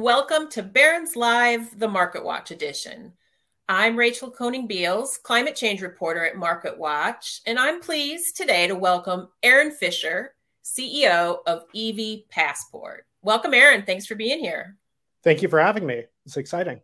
Welcome to Barron's Live, the Market Watch edition. I'm Rachel Koning Beals, climate change reporter at Market Watch, and I'm pleased today to welcome Aaron Fisher, CEO of EV Passport. Welcome, Aaron. Thanks for being here. Thank you for having me. It's exciting.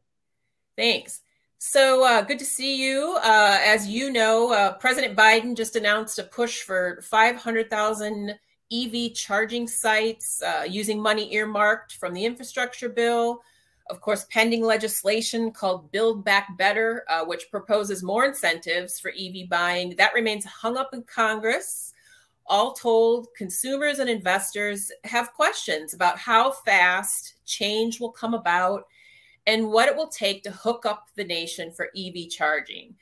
Thanks. So uh, good to see you. Uh, as you know, uh, President Biden just announced a push for 500,000 EV charging sites uh, using money earmarked from the infrastructure bill. Of course, pending legislation called Build Back Better, uh, which proposes more incentives for EV buying. That remains hung up in Congress. All told, consumers and investors have questions about how fast change will come about and what it will take to hook up the nation for EV charging.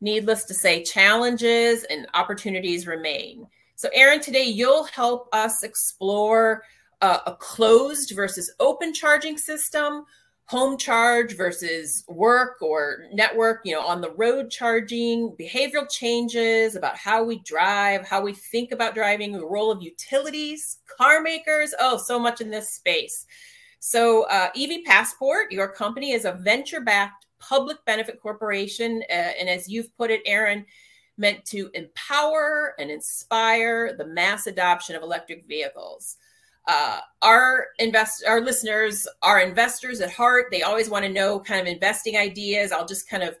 Needless to say, challenges and opportunities remain. So, Aaron, today you'll help us explore uh, a closed versus open charging system, home charge versus work or network, you know, on the road charging, behavioral changes about how we drive, how we think about driving, the role of utilities, car makers. Oh, so much in this space. So, uh, EV Passport, your company is a venture backed public benefit corporation. Uh, and as you've put it, Aaron, meant to empower and inspire the mass adoption of electric vehicles. Uh, our invest our listeners are investors at heart. They always want to know kind of investing ideas. I'll just kind of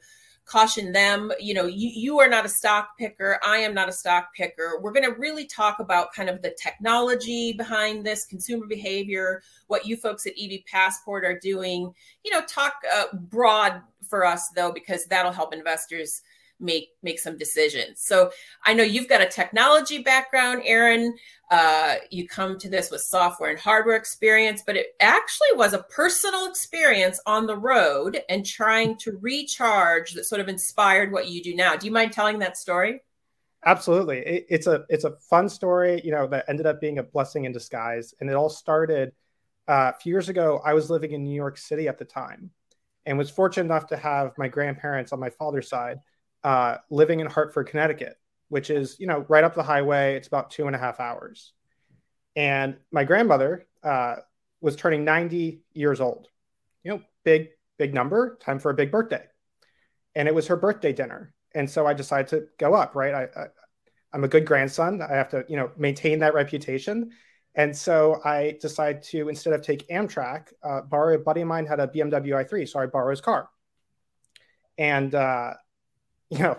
caution them you know you, you are not a stock picker i am not a stock picker we're going to really talk about kind of the technology behind this consumer behavior what you folks at ev passport are doing you know talk uh, broad for us though because that'll help investors make make some decisions. So I know you've got a technology background, Aaron. Uh, you come to this with software and hardware experience, but it actually was a personal experience on the road and trying to recharge that sort of inspired what you do now. Do you mind telling that story? Absolutely, it, it's a it's a fun story, you know, that ended up being a blessing in disguise, and it all started uh, a few years ago. I was living in New York City at the time, and was fortunate enough to have my grandparents on my father's side uh, living in Hartford, Connecticut, which is you know right up the highway. It's about two and a half hours. And my grandmother uh, was turning 90 years old. You know, big big number. Time for a big birthday. And it was her birthday dinner. And so I decided to go up. Right. I, I I'm a good grandson. I have to you know maintain that reputation. And so I decided to instead of take Amtrak, uh, borrow a buddy of mine had a BMW i3, so I borrowed his car. And uh, you know,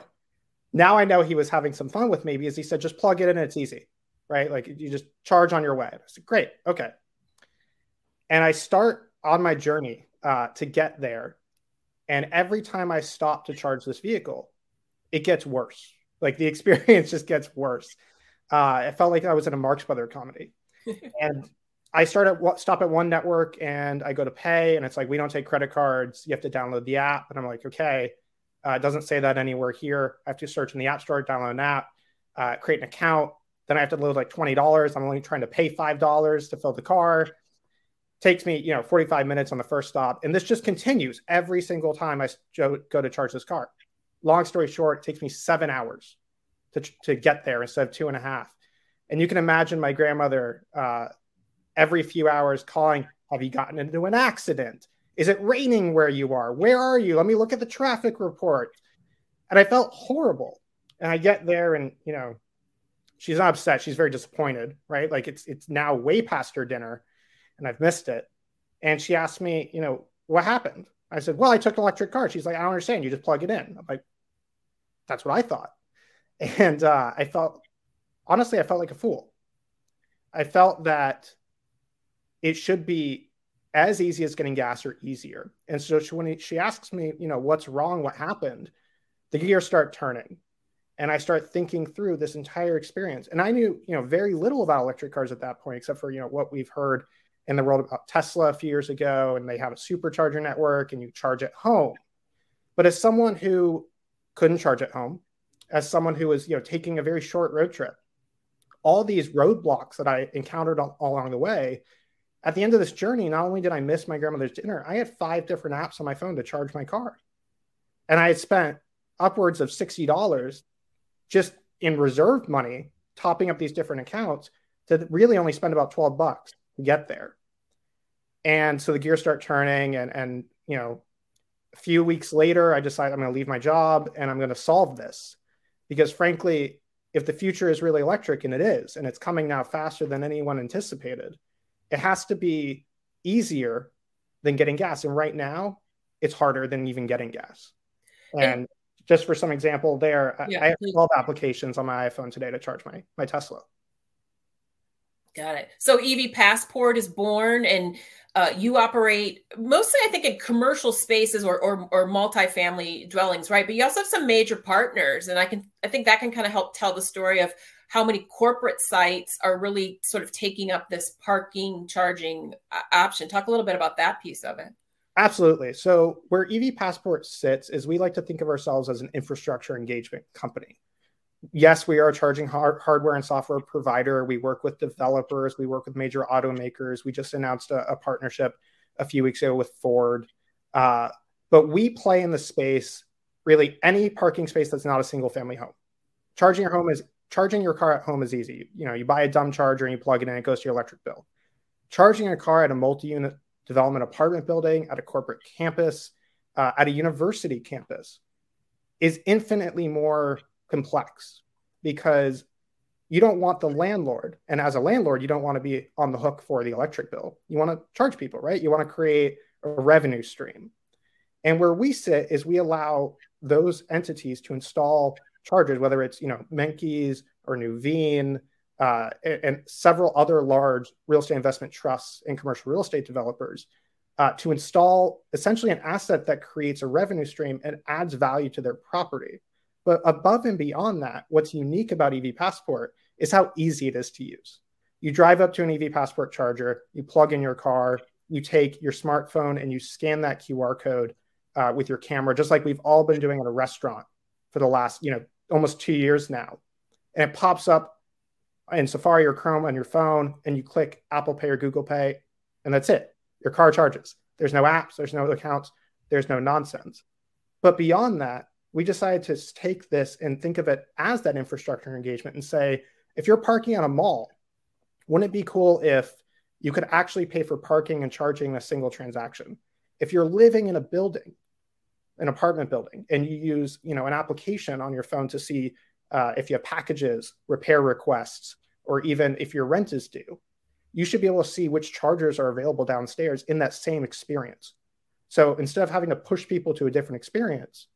now I know he was having some fun with me because he said, just plug it in and it's easy, right? Like you just charge on your way. I said, great, okay. And I start on my journey uh, to get there. And every time I stop to charge this vehicle, it gets worse. Like the experience just gets worse. Uh, it felt like I was in a Marx Brother comedy. and I start at stop at one network and I go to pay, and it's like we don't take credit cards. You have to download the app, and I'm like, okay. Uh, it doesn't say that anywhere here. I have to search in the App Store, download an app, uh, create an account. Then I have to load like twenty dollars. I'm only trying to pay five dollars to fill the car. Takes me, you know, 45 minutes on the first stop, and this just continues every single time I go to charge this car. Long story short, it takes me seven hours to to get there instead of two and a half. And you can imagine my grandmother uh, every few hours calling, "Have you gotten into an accident? Is it raining where you are? Where are you? Let me look at the traffic report. And I felt horrible. And I get there and, you know, she's not upset. She's very disappointed, right? Like it's it's now way past her dinner and I've missed it. And she asked me, you know, what happened? I said, well, I took an electric car. She's like, I don't understand. You just plug it in. I'm like, that's what I thought. And uh, I felt, honestly, I felt like a fool. I felt that it should be as easy as getting gas or easier. And so she, when he, she asks me, you know, what's wrong, what happened, the gears start turning. And I start thinking through this entire experience. And I knew, you know, very little about electric cars at that point, except for, you know, what we've heard in the world about Tesla a few years ago, and they have a supercharger network and you charge at home. But as someone who couldn't charge at home, as someone who was you know taking a very short road trip, all these roadblocks that I encountered all, all along the way, at the end of this journey, not only did I miss my grandmother's dinner, I had five different apps on my phone to charge my car. And I had spent upwards of $60 just in reserve money, topping up these different accounts to really only spend about 12 bucks to get there. And so the gears start turning and and you know, a few weeks later, I decide I'm going to leave my job and I'm going to solve this. Because frankly, if the future is really electric, and it is, and it's coming now faster than anyone anticipated, it has to be easier than getting gas. And right now, it's harder than even getting gas. And, and just for some example, there, yeah, I have 12 applications on my iPhone today to charge my, my Tesla. Got it. So EV Passport is born, and uh, you operate mostly, I think, in commercial spaces or, or or multifamily dwellings, right? But you also have some major partners, and I can I think that can kind of help tell the story of how many corporate sites are really sort of taking up this parking charging uh, option. Talk a little bit about that piece of it. Absolutely. So where EV Passport sits is we like to think of ourselves as an infrastructure engagement company yes, we are a charging hard- hardware and software provider. We work with developers, we work with major automakers. We just announced a, a partnership a few weeks ago with Ford. Uh, but we play in the space, really any parking space that's not a single family home. Charging your home is charging your car at home is easy. You know, you buy a dumb charger and you plug it in, it goes to your electric bill. Charging a car at a multi-unit development apartment building, at a corporate campus, uh, at a university campus, is infinitely more complex because you don't want the landlord and as a landlord you don't want to be on the hook for the electric bill you want to charge people right you want to create a revenue stream and where we sit is we allow those entities to install chargers whether it's you know Menkes or Nuveen uh, and, and, several other large real estate investment trusts and commercial real estate developers uh, to install essentially an asset that creates a revenue stream and adds value to their property but above and beyond that, what's unique about EV Passport is how easy it is to use. You drive up to an EV Passport charger, you plug in your car, you take your smartphone and you scan that QR code uh, with your camera, just like we've all been doing at a restaurant for the last, you know, almost two years now. And it pops up in Safari or Chrome on your phone, and you click Apple Pay or Google Pay, and that's it. Your car charges. There's no apps, there's no accounts, there's no nonsense. But beyond that, we decided to take this and think of it as that infrastructure engagement and say, if you're parking at a mall, wouldn't it be cool if you could actually pay for parking and charging a single transaction? If you're living in a building, an apartment building, and you use, you know, an application on your phone to see uh, if you have packages, repair requests, or even if your rent is due, you should be able to see which chargers are available downstairs in that same experience. So instead of having to push people to a different experience,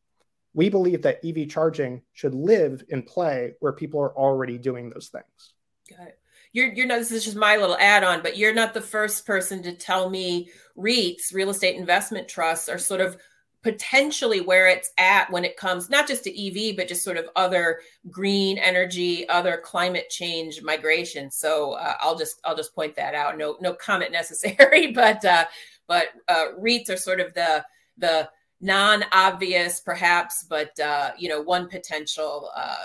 we believe that EV charging should live and play where people are already doing those things. Got it. You're, you're not, this is just my little add on, but you're not the first person to tell me REITs, real estate investment trusts, are sort of potentially where it's at when it comes not just to EV, but just sort of other green energy, other climate change migration. So uh, I'll just I'll just point that out. No no comment necessary, but uh, but uh, REITs are sort of the the non-obvious perhaps but uh, you know one potential uh,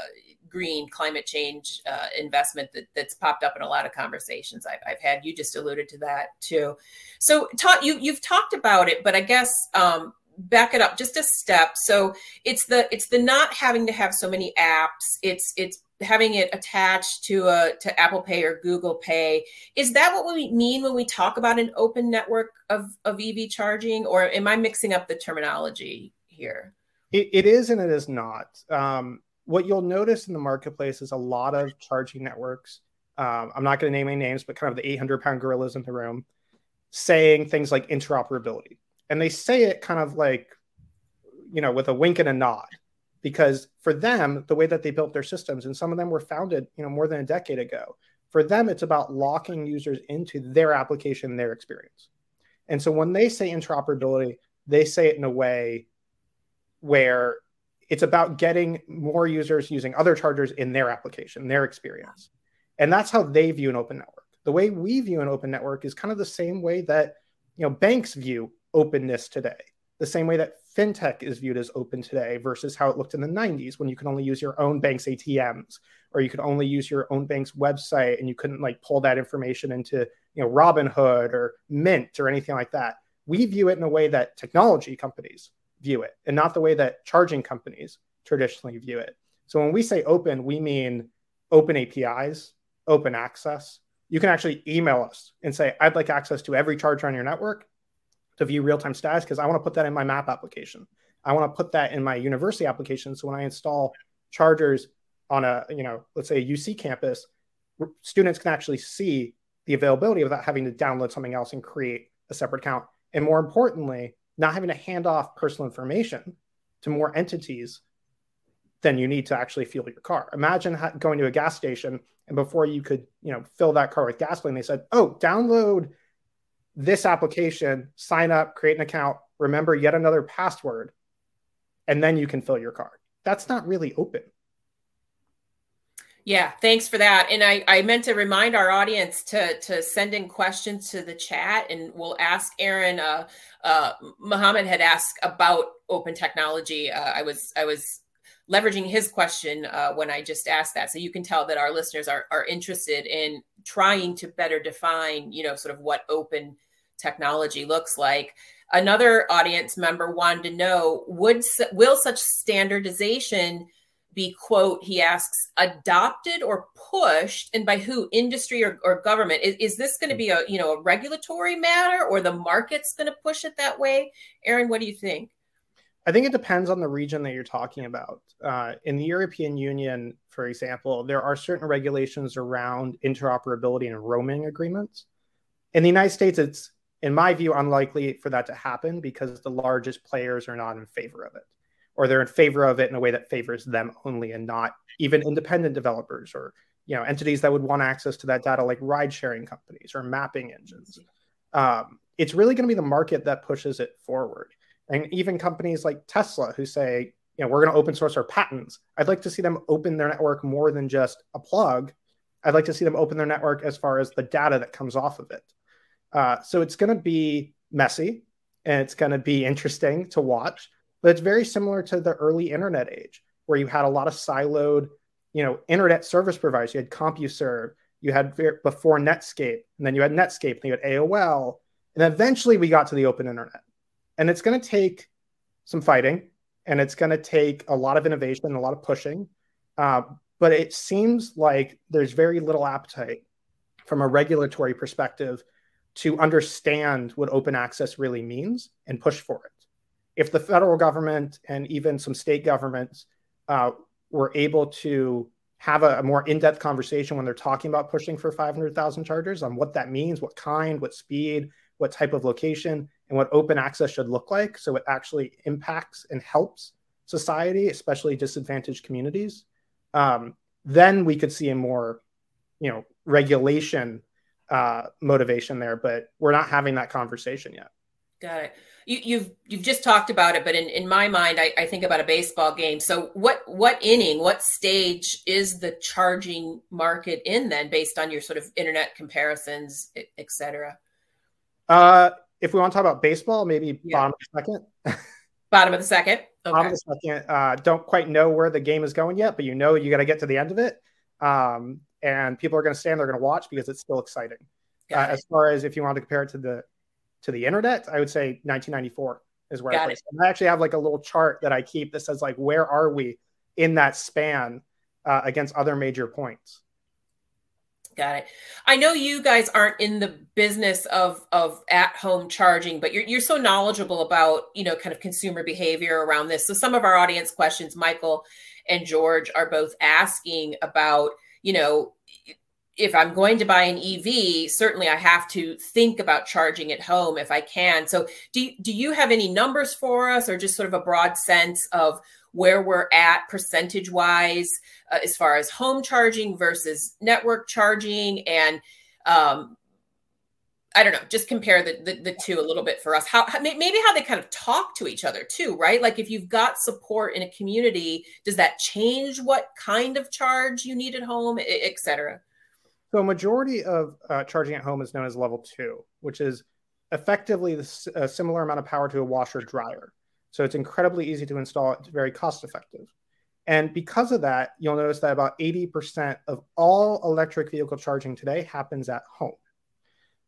green climate change uh, investment that, that's popped up in a lot of conversations I've, I've had you just alluded to that too so ta- you, you've talked about it but i guess um, back it up just a step so it's the it's the not having to have so many apps it's it's having it attached to a to Apple Pay or Google Pay. Is that what we mean when we talk about an open network of, of EV charging, or am I mixing up the terminology here? it, it is and it is not. Um, what you'll notice in the marketplace is a lot of charging networks. Um, I'm not going to name any names, but kind of the 800 pound gorillas in the room saying things like interoperability. And they say it kind of like, you know, with a wink and a nod. Because for them the way that they built their systems and some of them were founded you know more than a decade ago for them it's about locking users into their application their experience. And so when they say interoperability they say it in a way where it's about getting more users using other chargers in their application their experience. And that's how they view an open network. The way we view an open network is kind of the same way that you know banks view openness today the same way that fintech is viewed as open today versus how it looked in the 90s when you could only use your own bank's atms or you could only use your own bank's website and you couldn't like pull that information into you know robinhood or mint or anything like that. We view it in a way that technology companies view it and not the way that charging companies traditionally view it. So when we say open we mean open apis open access. You can actually email us and say i'd like access to every charger on your network to view real-time status because I want to put that in my map application. I want to put that in my university application. So when I install chargers on a, you know, let's say a UC campus, students can actually see the availability without having to download something else and create a separate account. And more importantly, not having to hand off personal information to more entities than you need to actually fuel your car. Imagine going to a gas station and before you could, you know, fill that car with gasoline, they said, "Oh, download this application, sign up, create an account, remember yet another password, and then you can fill your card. That's not really open. Yeah, thanks for that. And I, I meant to remind our audience to to send in questions to the chat, and we'll ask Aaron. Uh, uh, Muhammad had asked about open technology. Uh, I was I was leveraging his question uh, when I just asked that, so you can tell that our listeners are are interested in trying to better define, you know, sort of what open technology looks like. Another audience member wanted to know would will such standardization be quote he asks adopted or pushed and by who industry or, or government? Is, is this going to be a you know a regulatory matter or the market's going to push it that way? Aaron what do you think I think it depends on the region that you're talking about. Uh, in the European Union, for example, there are certain regulations around interoperability and roaming agreements. In the United States, it's, in my view, unlikely for that to happen because the largest players are not in favor of it, or they're in favor of it in a way that favors them only and not even independent developers or you know entities that would want access to that data like ride sharing companies or mapping engines. Um, it's really going to be the market that pushes it forward and even companies like Tesla who say, you know, we're going to open source our patents. I'd like to see them open their network more than just a plug. I'd like to see them open their network as far as the data that comes off of it. Uh, so it's going to be messy and it's going to be interesting to watch, but it's very similar to the early internet age where you had a lot of siloed, you know, internet service providers. You had CompuServe, you had before Netscape, and then you had Netscape, and you had AOL, and eventually we got to the open internet. And it's going to take some fighting and it's going to take a lot of innovation a lot of pushing. Uh, but it seems like there's very little appetite from a regulatory perspective to understand what open access really means and push for it. If the federal government and even some state governments uh, were able to have a, a more in-depth conversation when they're talking about pushing for 500,000 chargers on what that means, what kind, what speed, what type of location, and what open access should look like so it actually impacts and helps society especially disadvantaged communities. Um, then we could see a more you know regulation uh, motivation there but we're not having that conversation yet. Got it. You, have you've, you've just talked about it but in, in my mind I, I think about a baseball game. So what what inning what stage is the charging market in then based on your sort of internet comparisons et cetera? Uh if we want to talk about baseball, maybe yeah. bottom of the second. bottom of the second. Okay. Bottom of the second. Uh, don't quite know where the game is going yet, but you know you got to get to the end of it. Um, and people are going to stand, they're going to watch because it's still exciting. Uh, as far as if you want to compare it to the to the internet, I would say 1994 is where I, I actually have like a little chart that I keep that says like where are we in that span uh, against other major points. Got it. I know you guys aren't in the business of of at home charging, but you're you're so knowledgeable about you know kind of consumer behavior around this. So some of our audience questions, Michael and George, are both asking about you know if I'm going to buy an EV, certainly I have to think about charging at home if I can. So do do you have any numbers for us, or just sort of a broad sense of where we're at percentage wise uh, as far as home charging versus network charging and um, I don't know, just compare the, the, the two a little bit for us. How, maybe how they kind of talk to each other too, right? Like if you've got support in a community, does that change what kind of charge you need at home, et cetera? So, a majority of uh, charging at home is known as level two, which is effectively a similar amount of power to a washer dryer. So, it's incredibly easy to install. It's very cost effective. And because of that, you'll notice that about 80% of all electric vehicle charging today happens at home.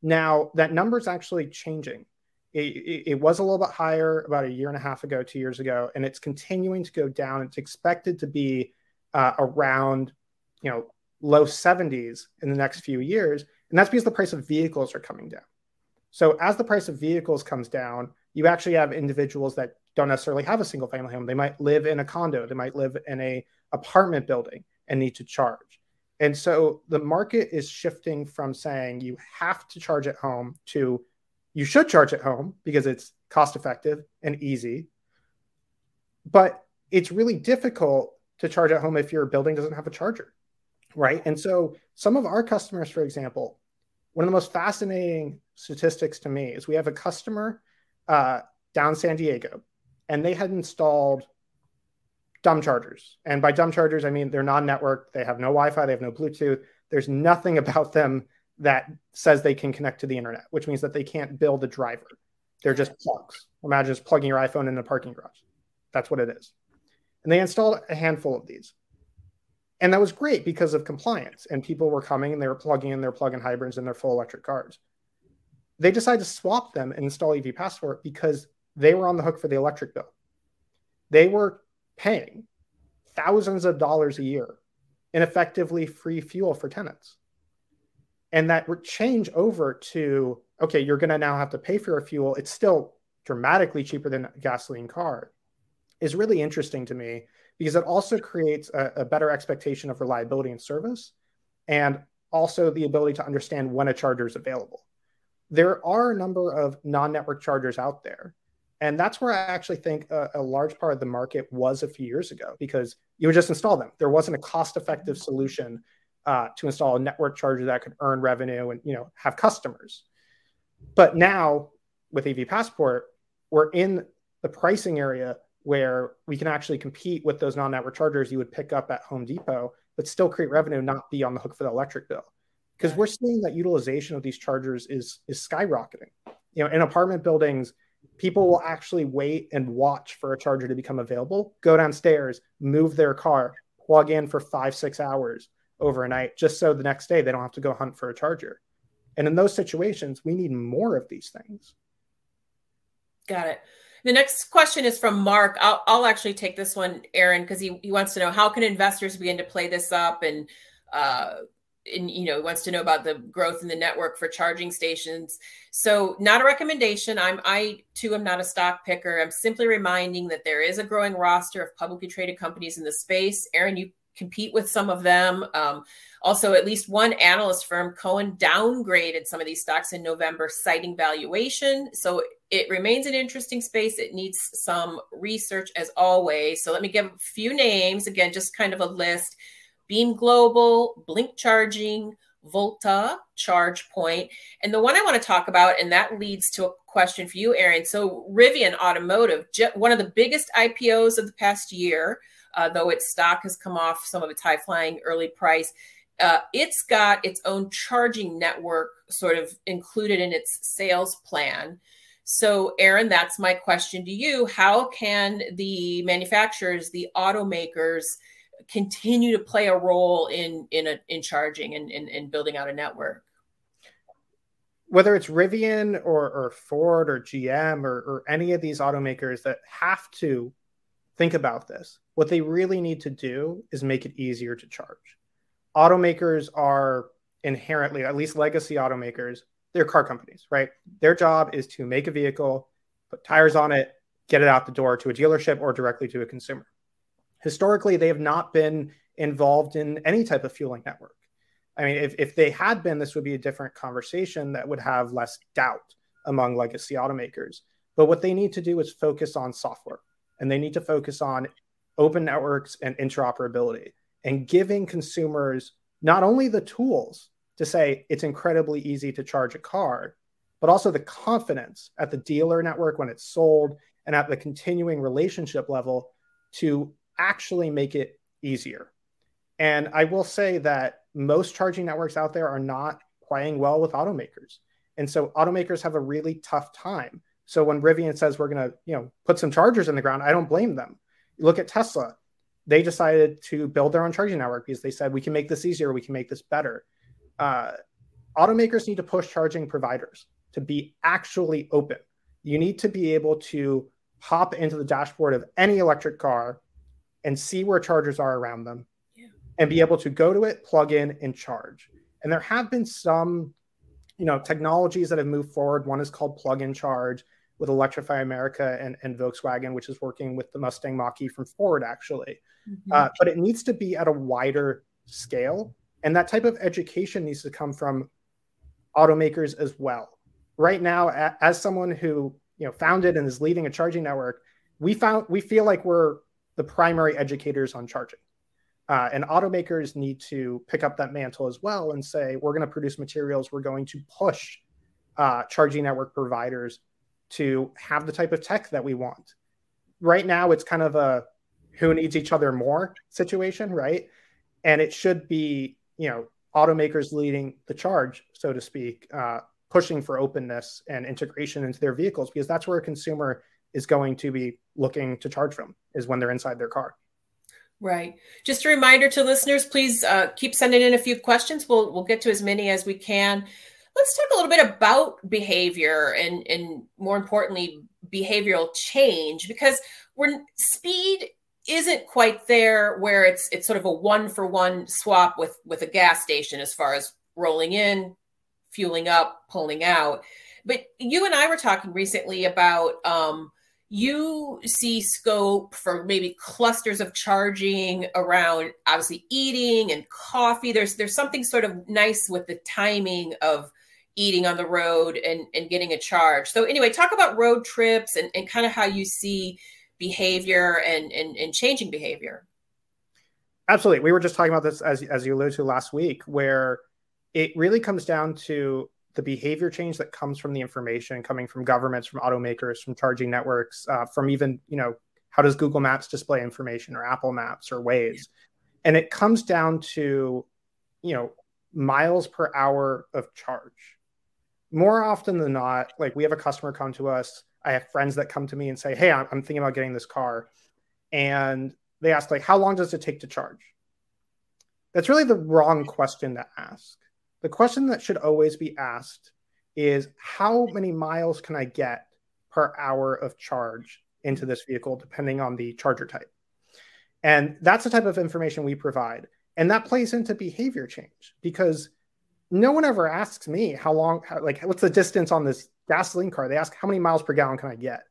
Now, that number is actually changing. It, it, it, was a little bit higher about a year and a half ago, two years ago, and it's continuing to go down. It's expected to be uh, around, you know, low 70s in the next few years, and that's because the price of vehicles are coming down. So as the price of vehicles comes down, you actually have individuals that don't necessarily have a single family home. They might live in a condo, they might live in a apartment building and need to charge. And so the market is shifting from saying you have to charge at home to you should charge at home because it's cost effective and easy. But it's really difficult to charge at home if your building doesn't have a charger. Right. And so some of our customers, for example, one of the most fascinating statistics to me is we have a customer uh, down San Diego and they had installed dumb chargers. And by dumb chargers, I mean they're non-networked. they have no Wi Fi, they have no Bluetooth. There's nothing about them that says they can connect to the internet, which means that they can't build a driver. They're just plugs. Imagine just plugging your iPhone in a parking garage. That's what it is. And they installed a handful of these. And that was great because of compliance. And people were coming and they were plugging in their plug in hybrids and their full electric cars. They decided to swap them and install EV Passport because they were on the hook for the electric bill. They were paying thousands of dollars a year in effectively free fuel for tenants. And that change over to, okay, you're going to now have to pay for your fuel. It's still dramatically cheaper than a gasoline car is really interesting to me because it also creates a, a better expectation of reliability and service and also the ability to understand when a charger is available. There are a number of non network chargers out there and that's where I actually think a, a, large part of the market was a few years ago because you would just install them. There wasn't a cost-effective solution uh, to install a network charger that could earn revenue and you know have customers. But now with EV Passport, we're in the pricing area where we can actually compete with those non-network chargers you would pick up at Home Depot, but still create revenue, not be on the hook for the electric bill. Because we're seeing that utilization of these chargers is is skyrocketing. You know, in apartment buildings people will actually wait and watch for a charger to become available, go downstairs, move their car, plug in for five, six hours overnight, just so the next day they don't have to go hunt for a charger. And in those situations, we need more of these things. Got it. The next question is from Mark. I'll, I'll actually take this one, Aaron, because he, he wants to know how can investors begin to play this up and uh, and you know wants to know about the growth in the network for charging stations. So not a recommendation. I'm i too am not a stock picker. I'm simply reminding that there is a growing roster of publicly traded companies in the space. Aaron you compete with some of them. Um, also at least one analyst firm cohen downgraded some of these stocks in november citing valuation. So it remains an interesting space. It needs some research as always. So let me give a few names. Again just kind of a list Beam Global, Blink Charging, Volta, Charge Point. And the one I want to talk about, and that leads to a question for you, Aaron. So, Rivian Automotive, one of the biggest IPOs of the past year, uh, though its stock has come off some of its high flying early price. Uh, it's got its own charging network sort of included in its sales plan. So, Aaron, that's my question to you. How can the manufacturers, the automakers, continue to play a role in in a, in charging and in building out a network. Whether it's rivian or, or ford or gm or, or any of these automakers that have to think about this what they really need to do is make it easier to charge. Automakers are inherently at least legacy automakers they're car companies right? Their job is to make a vehicle put tires on it get it out the door to a dealership or directly to a consumer historically they have not been involved in any type of fueling network. I mean, if, if they had been, this would be a different conversation that would have less doubt among legacy automakers. But what they need to do is focus on software and they need to focus on open networks and interoperability and giving consumers not only the tools to say it's incredibly easy to charge a car, but also the confidence at the dealer network when it's sold and at the continuing relationship level to actually make it easier. And I will say that most charging networks out there are not playing well with automakers. And so automakers have a really tough time. So when Rivian says we're going to, you know, put some chargers in the ground, I don't blame them. look at Tesla. They decided to build their own charging network because they said we can make this easier, we can make this better. Uh, automakers need to push charging providers to be actually open. You need to be able to hop into the dashboard of any electric car and see where chargers are around them yeah. and be able to go to it, plug in, and charge. And there have been some, you know, technologies that have moved forward. One is called plug and charge with Electrify America and, and Volkswagen, which is working with the Mustang Mach-E from Ford, actually. Mm-hmm. Uh, but it needs to be at a wider scale. And that type of education needs to come from automakers as well. Right now, as someone who you know founded and is leading a charging network, we found we feel like we're the primary educators on charging. Uh, and automakers need to pick up that mantle as well and say, we're going to produce materials, we're going to push uh, charging network providers to have the type of tech that we want. Right now, it's kind of a who needs each other more situation, right? And it should be, you know, automakers leading the charge, so to speak, uh, pushing for openness and integration into their vehicles because that's where a consumer is going to be looking to charge from is when they're inside their car. Right. Just a reminder to listeners, please uh, keep sending in a few questions. We'll we'll get to as many as we can. Let's talk a little bit about behavior and and more importantly behavioral change because we're speed isn't quite there where it's it's sort of a one for one swap with with a gas station as far as rolling in, fueling up, pulling out. But you and I were talking recently about um, you see scope for maybe clusters of charging around obviously eating and coffee. There's there's something sort of nice with the timing of eating on the road and and getting a charge. So anyway talk about road trips and, and kind of how you see behavior and, and and changing behavior. Absolutely. We were just talking about this as as you alluded to last week where it really comes down to the behavior change that comes from the information coming from governments, from automakers, from charging networks, uh, from even, you know, how does Google Maps display information or Apple Maps or Waze? And it comes down to, you know, miles per hour of charge. More often than not, like we have a customer come to us. I have friends that come to me and say, Hey, I'm, I'm thinking about getting this car. And they ask, like, how long does it take to charge? That's really the wrong question to ask the question that should always be asked is how many miles can I get per hour of charge into this vehicle, depending on the charger type? And that's the type of information we provide. And that plays into behavior change because no one ever asks me how long, how, like, what's the distance on this gasoline car? They ask, how many miles per gallon can I get?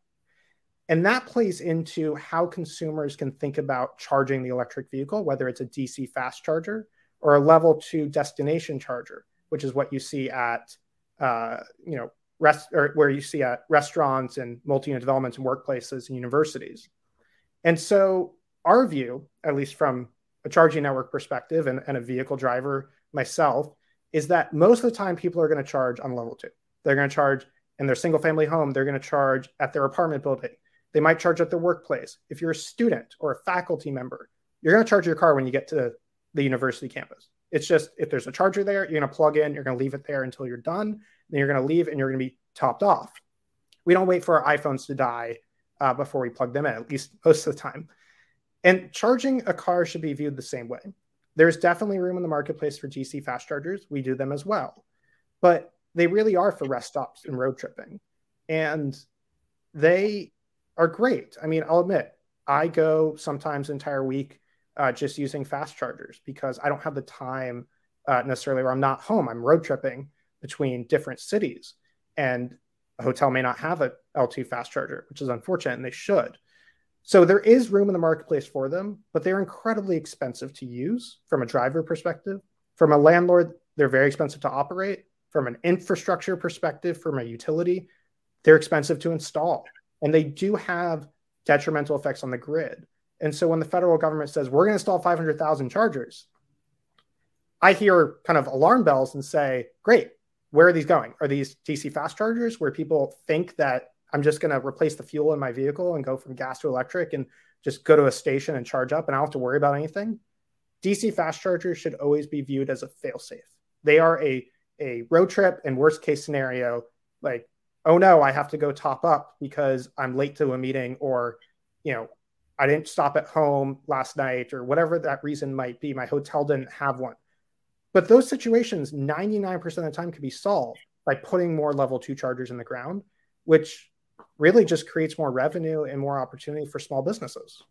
And that plays into how consumers can think about charging the electric vehicle, whether it's a DC fast charger or a level two destination charger, which is what you see at, uh, you know, rest or where you see at restaurants and multi-unit developments and workplaces and universities. And so our view, at least from a charging network perspective and, and a vehicle driver myself, is that most of the time people are going to charge on level two. They're going to charge in their single family home, they're going to charge at their apartment building. They might charge at their workplace. If you're a student or a faculty member, you're going to charge your car when you get to the university campus. It's just if there's a charger there, you're going to plug in, you're going to leave it there until you're done. Then you're going to leave and you're going to be topped off. We don't wait for our iPhones to die uh, before we plug them in, at least most of the time. And charging a car should be viewed the same way. There's definitely room in the marketplace for DC fast chargers. We do them as well. But they really are for rest stops and road tripping. And they are great. I mean, I'll admit, I go sometimes entire week uh, just using fast chargers because I don't have the time uh, necessarily where I'm not home. I'm road tripping between different cities, and a hotel may not have a L2 fast charger, which is unfortunate, and they should. So there is room in the marketplace for them, but they're incredibly expensive to use from a driver perspective. From a landlord, they're very expensive to operate. From an infrastructure perspective, from a utility, they're expensive to install. And they do have detrimental effects on the grid. And so when the federal government says we're going to install 500,000 chargers, I hear kind of alarm bells and say, great, where are these going? Are these DC fast chargers where people think that I'm just going to replace the fuel in my vehicle and go from gas to electric and just go to a station and charge up and I don't have to worry about anything? DC fast chargers should always be viewed as a failsafe. They are a a road trip and worst case scenario, like, oh no, I have to go top up because I'm late to a meeting or, you know, I didn't stop at home last night or whatever that reason might be. My hotel didn't have one. But those situations, 99% of the time, can be solved by putting more level two chargers in the ground, which really just creates more revenue and more opportunity for small businesses.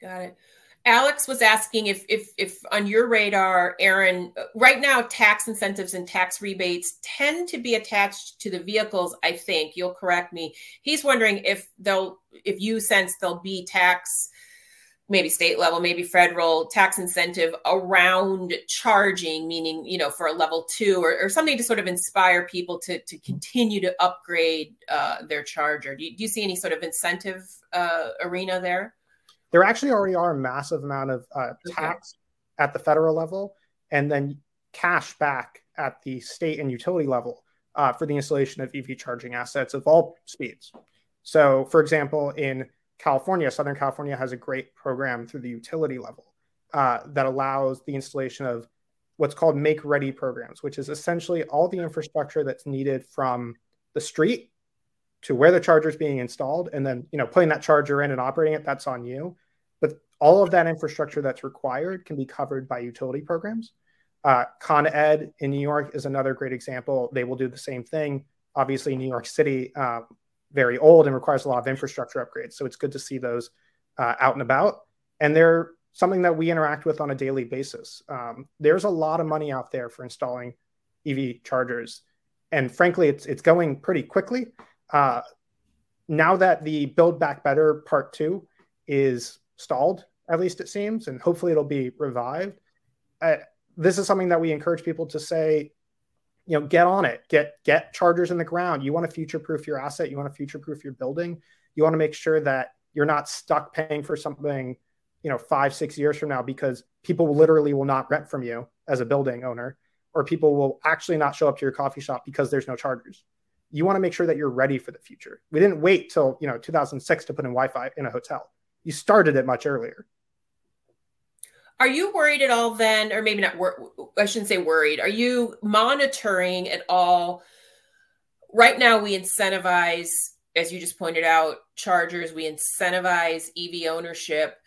Got it. Alex was asking if, if, if on your radar, Aaron, right now tax incentives and tax rebates tend to be attached to the vehicles. I think you'll correct me. He's wondering if they'll, if you sense there'll be tax, maybe state level, maybe federal tax incentive around charging, meaning you know for a level two or, or something to sort of inspire people to to continue to upgrade uh, their charger. Do you, do you see any sort of incentive uh, arena there? There actually already are a massive amount of uh, tax okay. at the federal level and then cash back at the state and utility level uh, for the installation of EV charging assets of all speeds. So, for example, in California, Southern California has a great program through the utility level uh, that allows the installation of what's called make ready programs, which is essentially all the infrastructure that's needed from the street to where the charger is being installed and then you know putting that charger in and operating it that's on you. But all of that infrastructure that's required can be covered by utility programs. Uh, con ed in new york is another great example. They will do the same thing. Obviously new york city um, very old and requires a lot of infrastructure upgrades. So it's good to see those uh, out and about. And they're something that we interact with on a daily basis. Um, there's a lot of money out there for installing ev chargers. And frankly it's it's going pretty quickly uh, now that the Build Back Better Part Two is stalled, at least it seems, and hopefully it'll be revived. Uh, this is something that we encourage people to say, you know, get on it, get get chargers in the ground. You want to future proof your asset, you want to future proof your building, you want to make sure that you're not stuck paying for something, you know, five six years from now because people literally will not rent from you as a building owner, or people will actually not show up to your coffee shop because there's no chargers you want to make sure that you're ready for the future. We didn't wait till, you know, 2006 to put in Wi-Fi in a hotel. You started it much earlier. Are you worried at all then, or maybe not, wor- I shouldn't say worried. Are you monitoring at all? Right now, we incentivize, as you just pointed out, chargers, we incentivize EV ownership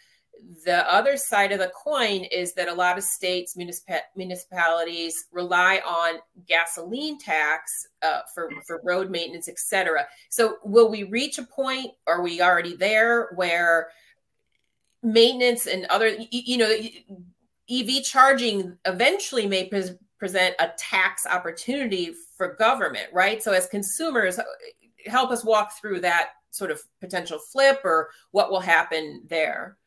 the other side of the coin is that a lot of states, municip- municipalities rely on gasoline tax uh, for, for road maintenance, et cetera. So, will we reach a point, are we already there, where maintenance and other, you know, EV charging eventually may pre- present a tax opportunity for government, right? So, as consumers, help us walk through that sort of potential flip or what will happen there.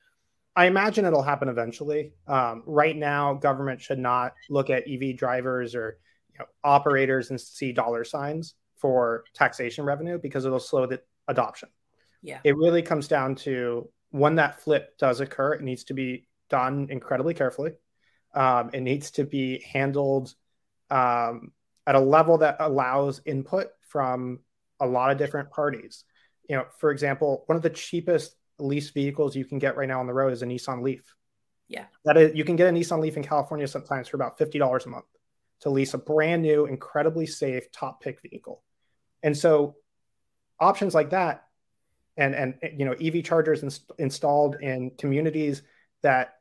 I imagine it'll happen eventually. Um, right now, government should not look at EV drivers or you know, operators and see dollar signs for taxation revenue because it'll slow the adoption. Yeah. It really comes down to when that flip does occur, it needs to be done incredibly carefully. Um, it needs to be handled um, at a level that allows input from a lot of different parties. You know, for example, one of the cheapest lease vehicles you can get right now on the road is a Nissan Leaf. Yeah. That is, you can get a Nissan Leaf in California sometimes for about $50 a month to lease a brand new, incredibly safe, top pick vehicle. And so options like that and and you know EV chargers inst- installed in communities that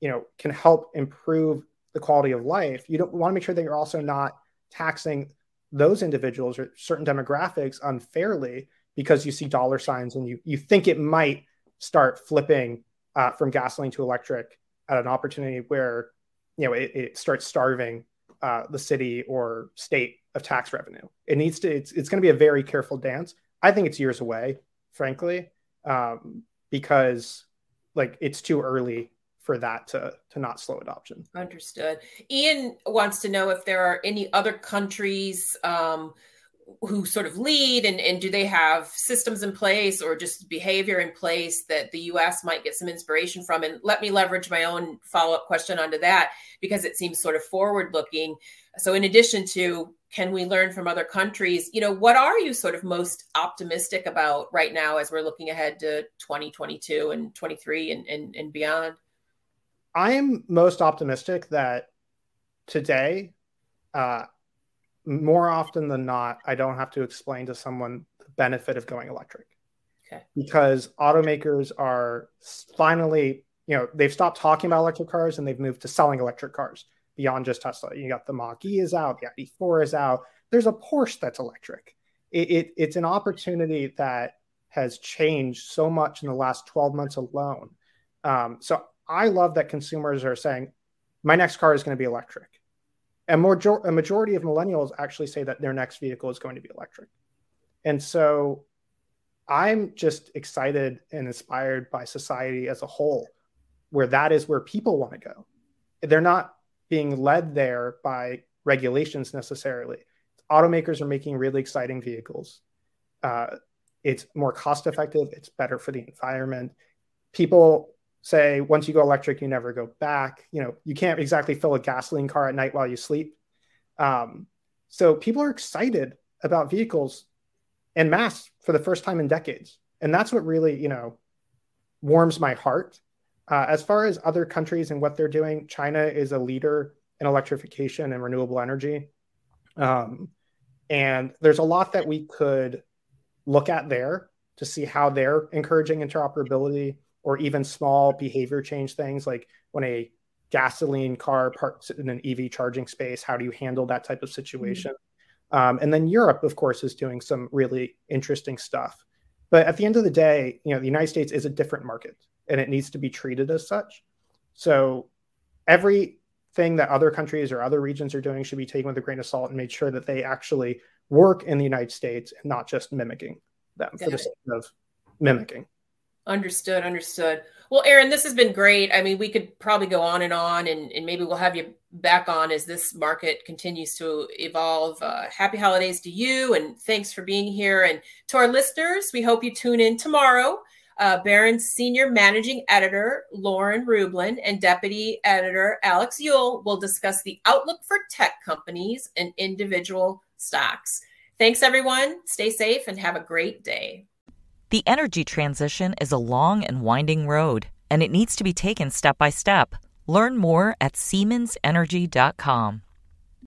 you know can help improve the quality of life. You don't want to make sure that you're also not taxing those individuals or certain demographics unfairly because you see dollar signs and you you think it might start flipping uh, from gasoline to electric at an opportunity where you know it, it starts starving uh, the city or state of tax revenue. It needs to. It's it's going to be a very careful dance. I think it's years away, frankly, um, because like it's too early for that to to not slow adoption. Understood. Ian wants to know if there are any other countries. Um, who sort of lead and, and do they have systems in place or just behavior in place that the us might get some inspiration from? And let me leverage my own follow-up question onto that because it seems sort of forward looking so in addition to can we learn from other countries you know what are you sort of most optimistic about right now as we're looking ahead to 2022 and 23 and, and, and beyond? I am most optimistic that today, uh, more often than not, I don't have to explain to someone the benefit of going electric. Okay. Because automakers are finally, you know, they've stopped talking about electric cars and they've moved to selling electric cars beyond just Tesla. You got the Mach E is out, the ID4 is out. There's a Porsche that's electric. It, it, it's an opportunity that has changed so much in the last 12 months alone. Um, so I love that consumers are saying, my next car is going to be electric. And more, a majority of millennials actually say that their next vehicle is going to be electric. And so I'm just excited and inspired by society as a whole, where that is where people want to go. They're not being led there by regulations necessarily. Automakers are making really exciting vehicles. Uh, it's more cost effective, it's better for the environment. People say once you go electric, you never go back. You know, you can't exactly fill a gasoline car at night while you sleep. Um, so people are excited about vehicles and masse for the first time in decades, and that's what really you know warms my heart. Uh, as far as other countries and what they're doing, China is a leader in electrification and renewable energy. Um, and there's a lot that we could look at there to see how they're encouraging interoperability or even small behavior change things like when a gasoline car parks in an EV charging space, how do you handle that type of situation? Mm-hmm. Um, and then Europe, of course, is doing some really interesting stuff. But at the end of the day, you know, the United States is a different market and it needs to be treated as such. So everything that other countries or other regions are doing should be taken with a grain of salt and made sure that they actually work in the United States and not just mimicking them Got for the sake of mimicking. Understood, understood. Well, Aaron, this has been great. I mean, we could probably go on and on, and, and maybe we'll have you back on as this market continues to evolve. Uh, happy holidays to you, and thanks for being here. And to our listeners, we hope you tune in tomorrow. Uh, Barron's senior managing editor, Lauren Rublin, and deputy editor, Alex Eule, will discuss the outlook for tech companies and individual stocks. Thanks, everyone. Stay safe and have a great day. The energy transition is a long and winding road, and it needs to be taken step by step. Learn more at SiemensEnergy.com.